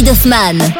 David Hoffman.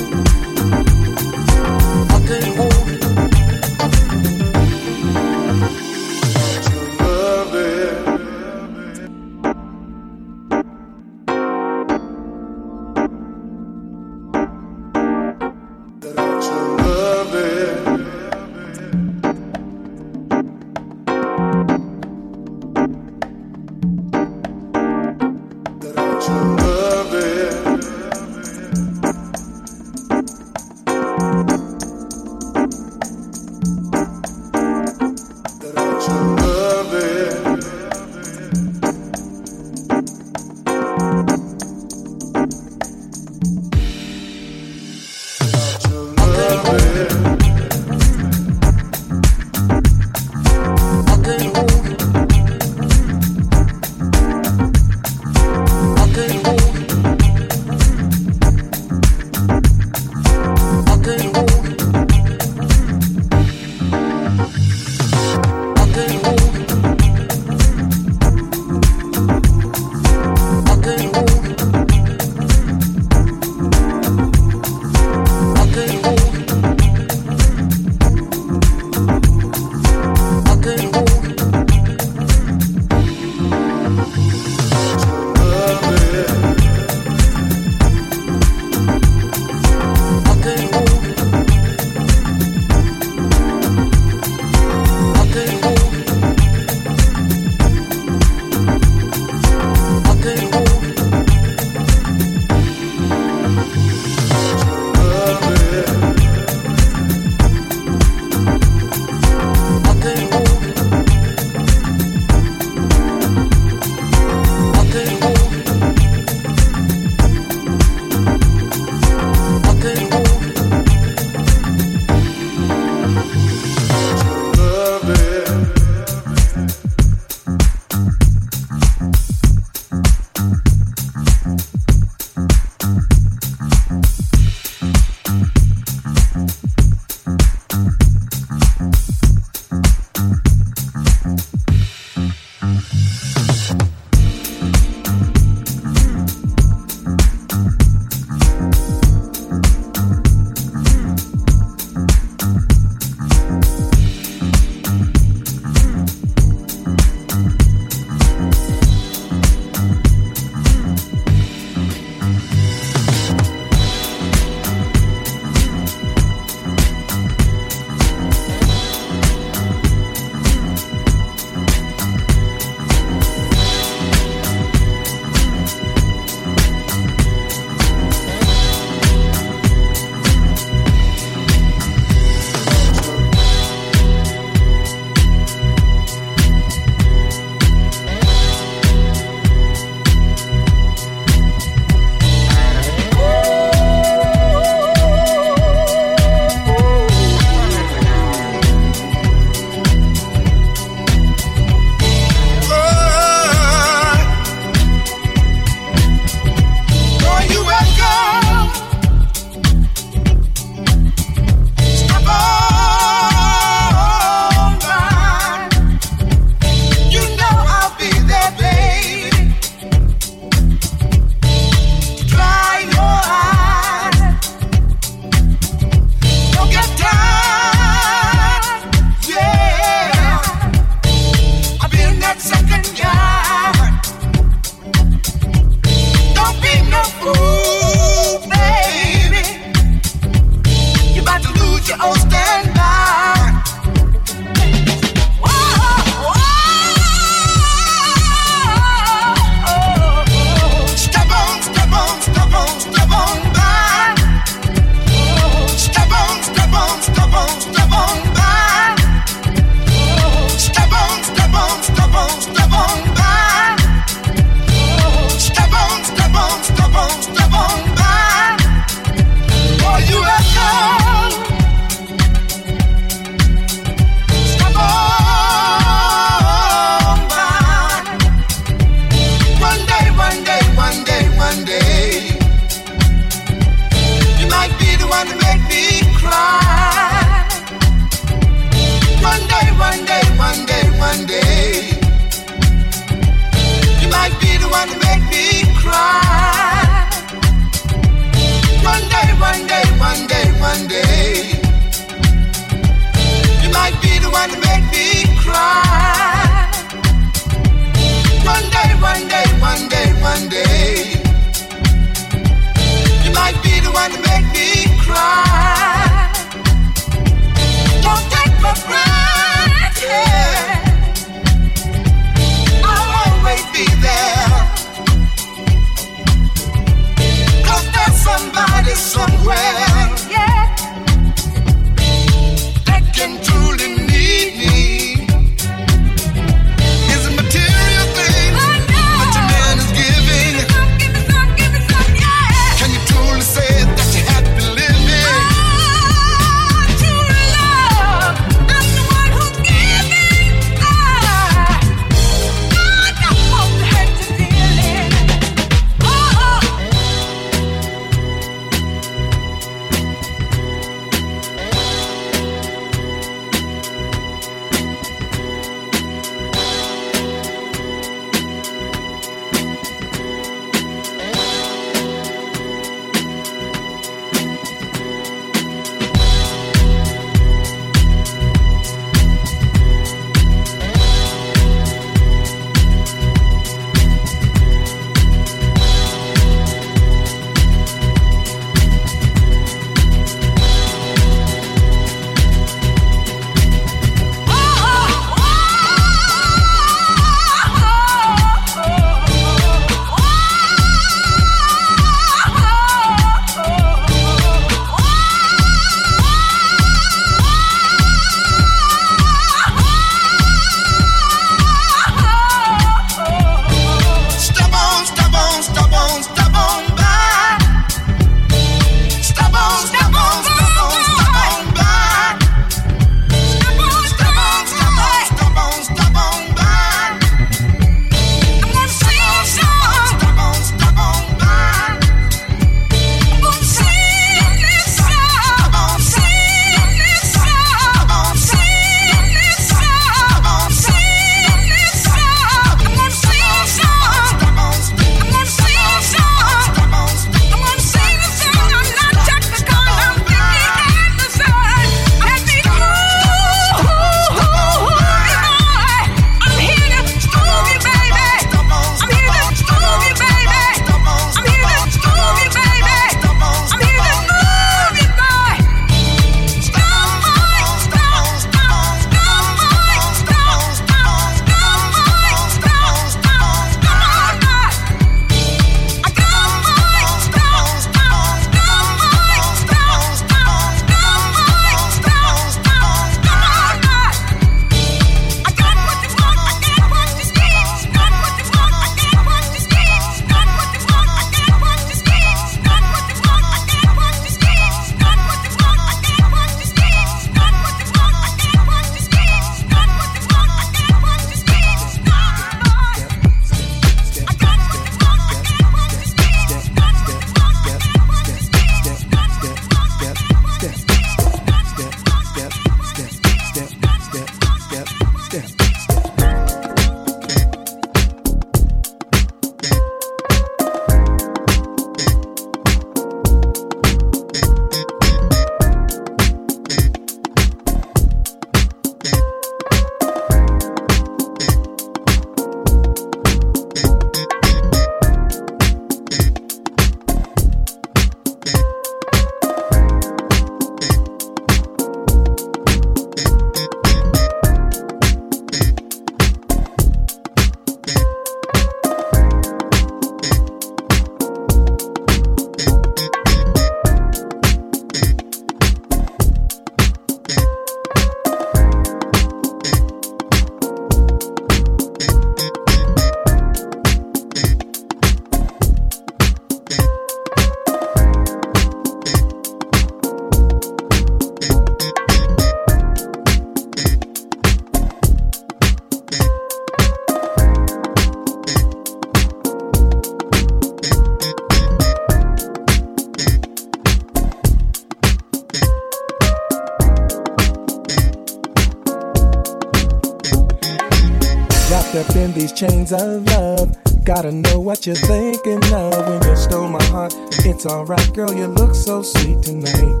Chains of love. Gotta know what you're thinking of when you stole my heart. It's alright, girl, you look so sweet tonight.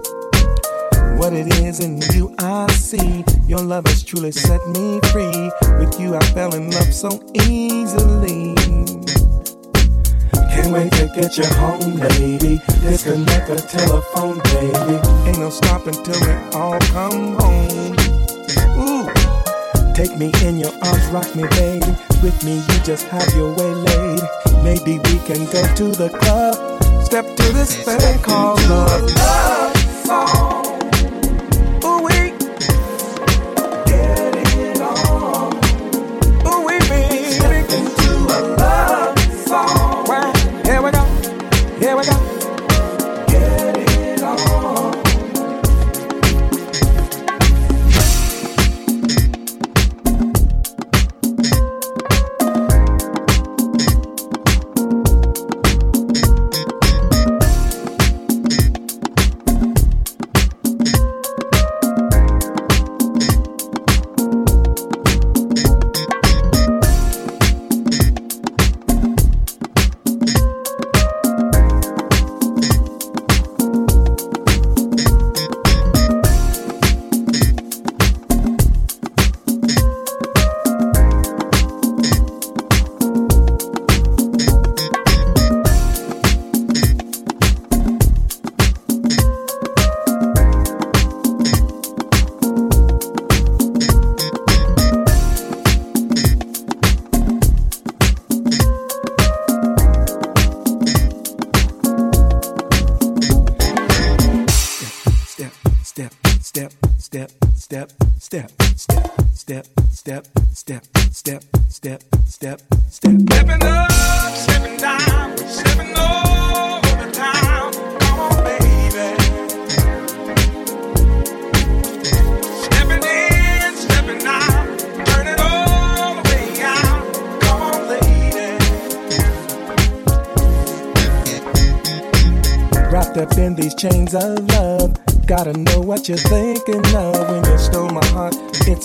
What it is in you, I see. Your love has truly set me free. With you, I fell in love so easily. Can't wait to get you home, baby. Disconnect the telephone, baby. Ain't no stopping till we all come home. Take me in your arms, rock me, baby. With me, you just have your way laid. Maybe we can go to the club. You're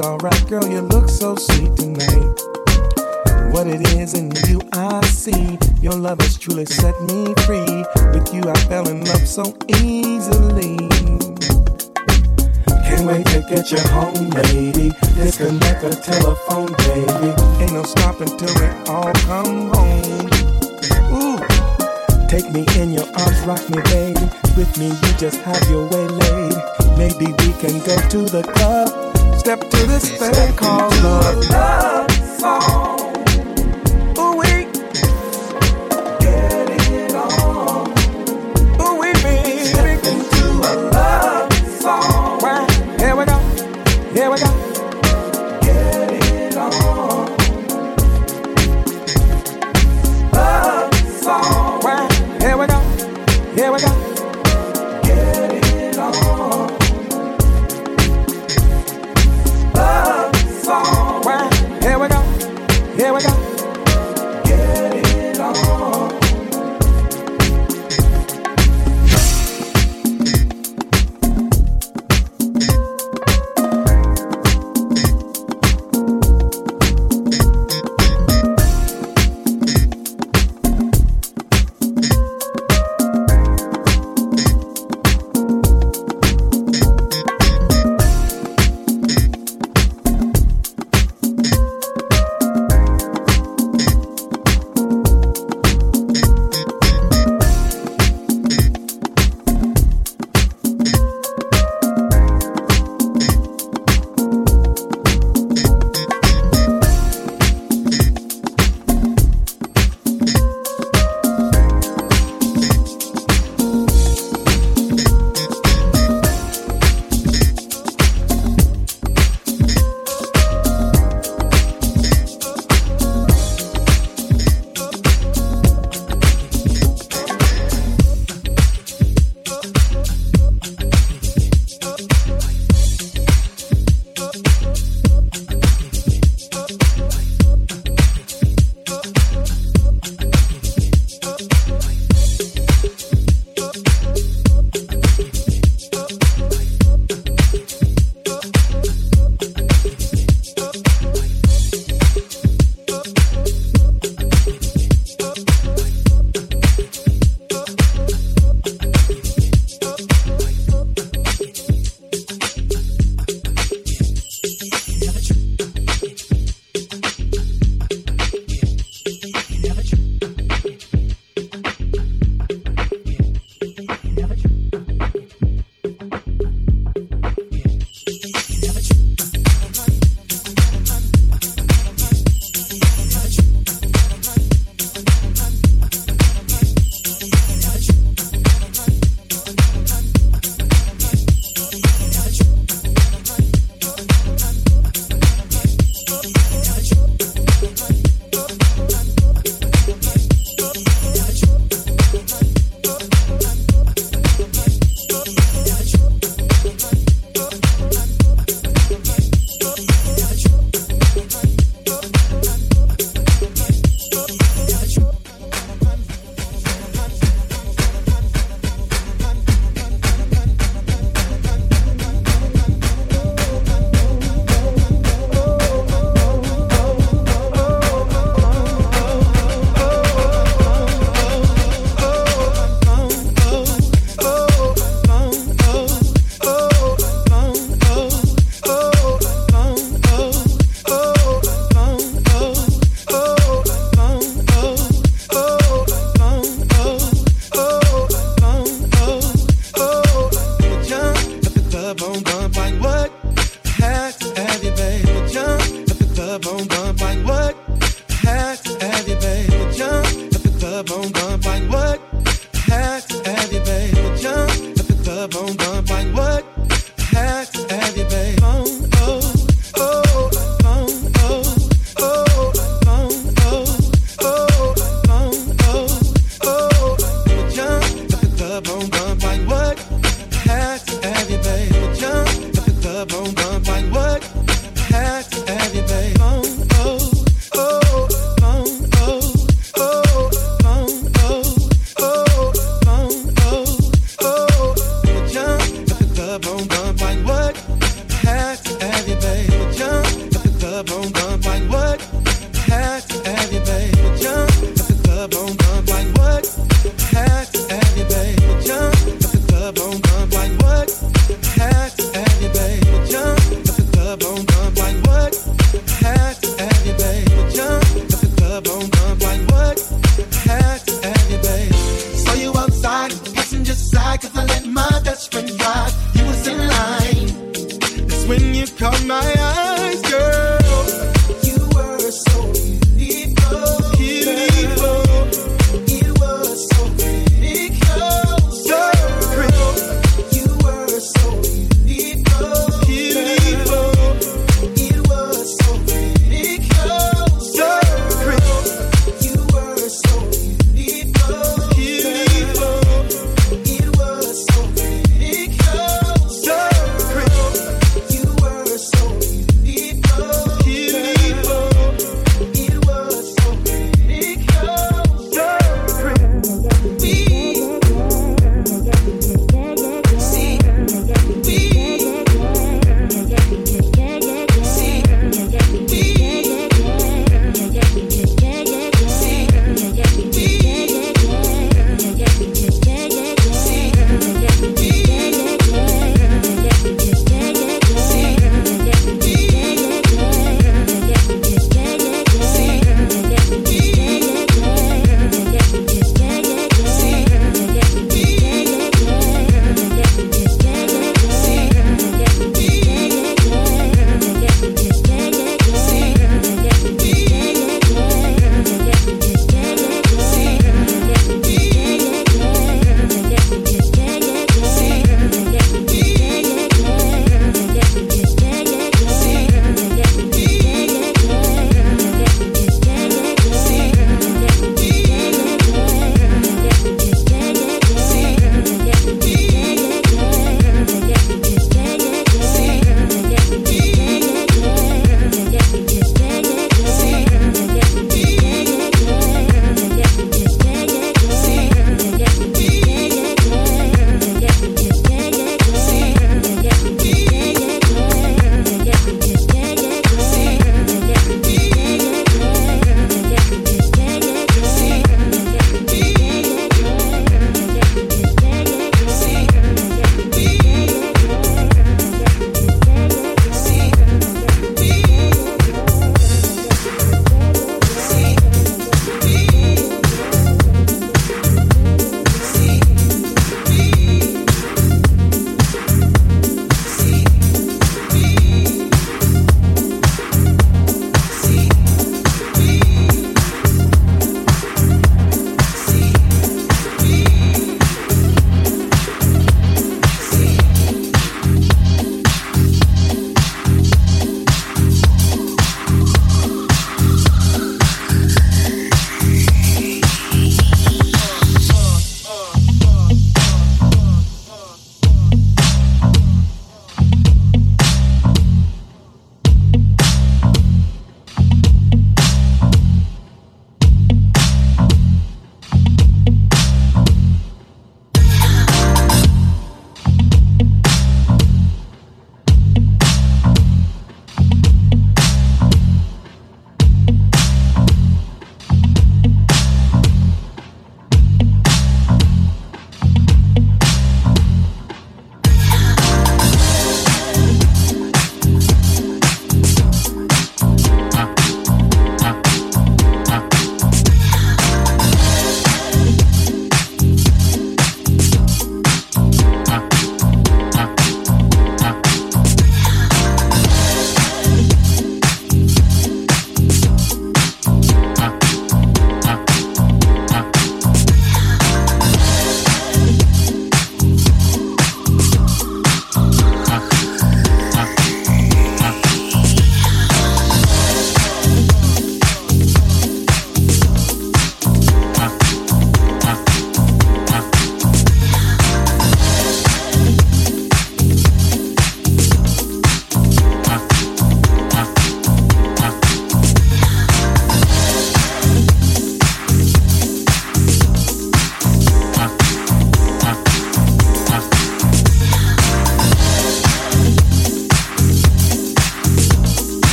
alright, girl, you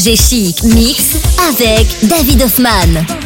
FG Chic Mix avec David Hoffman.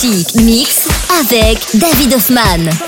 Chic Mix avec David Hoffman.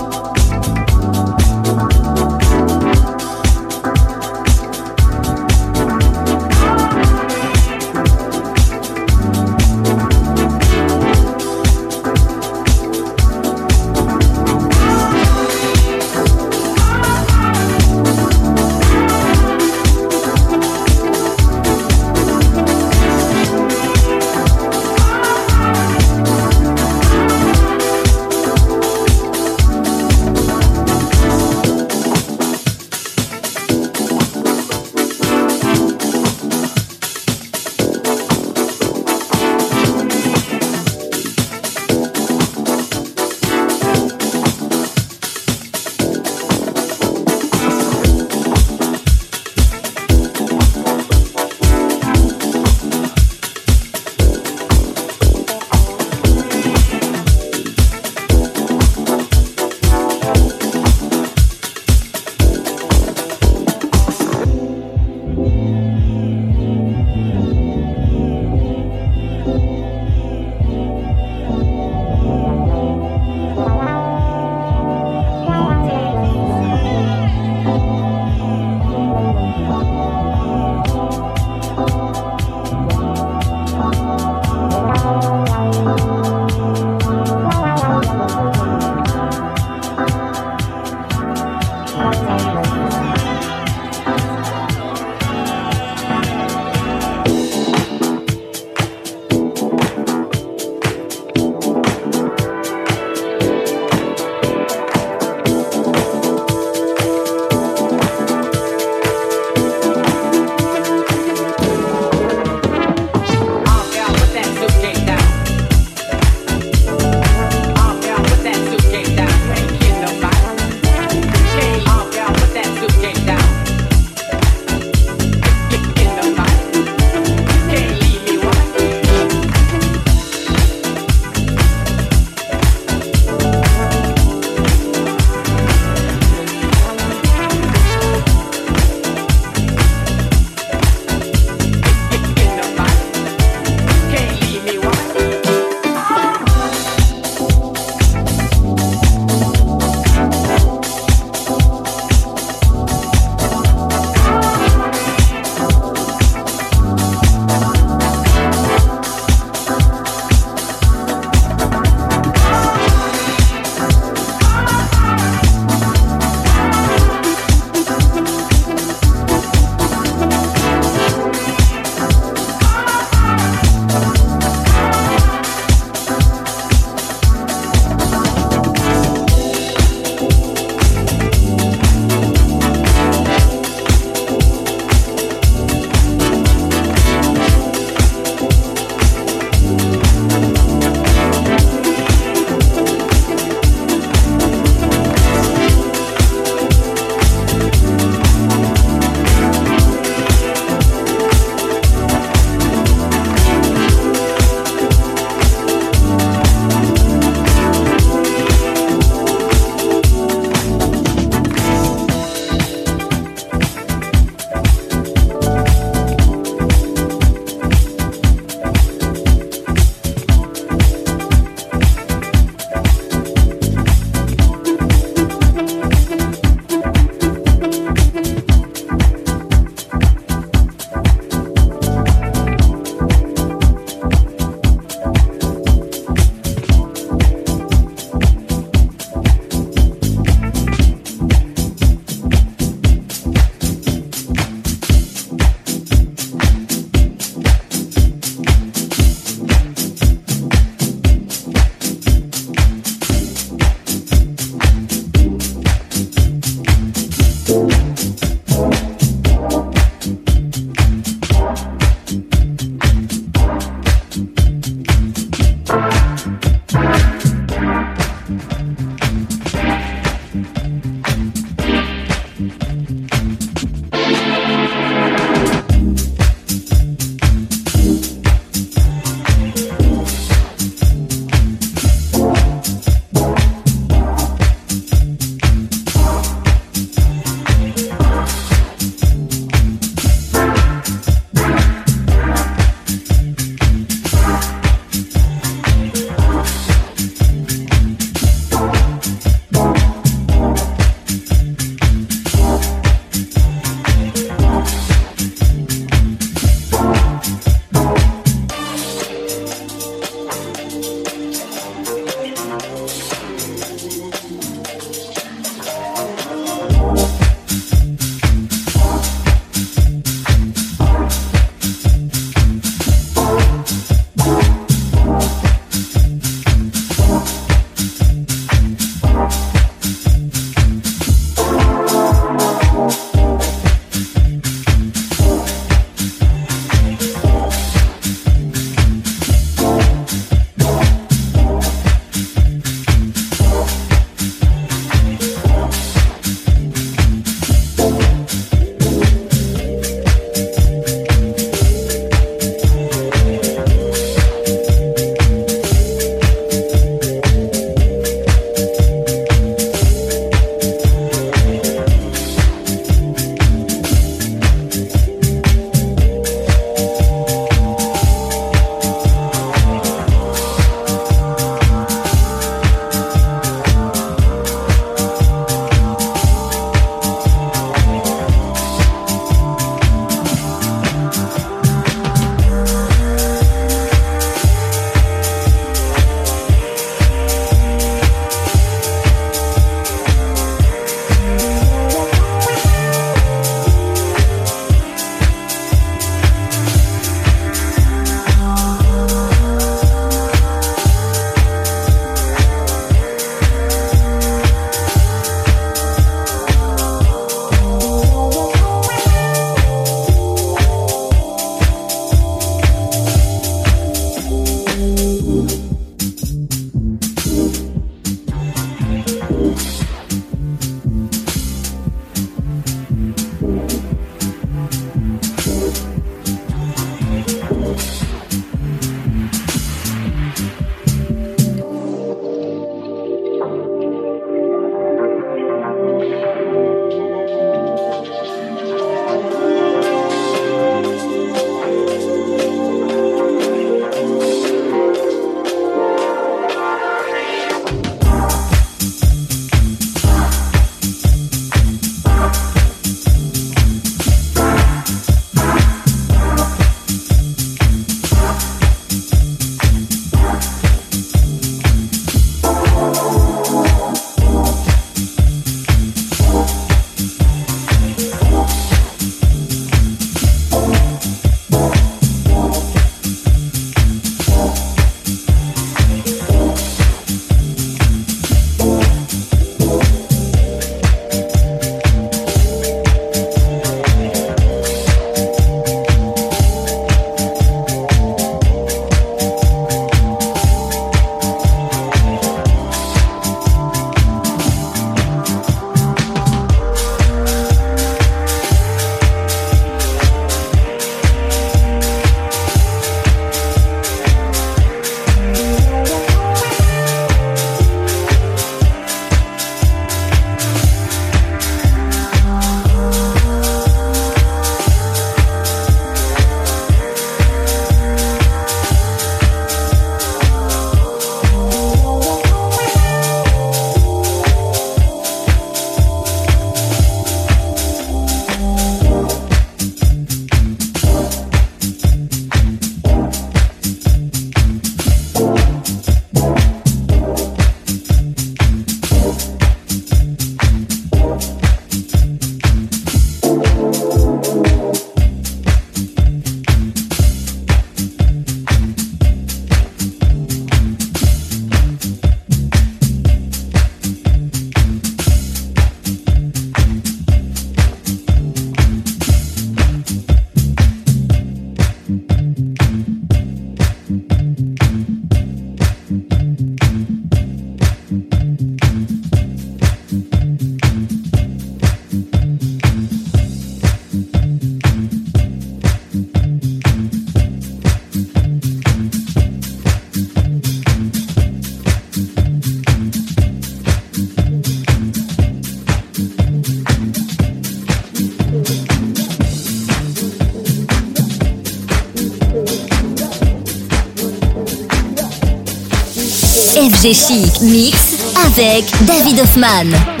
FG Chic Mix avec David Hoffman.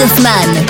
David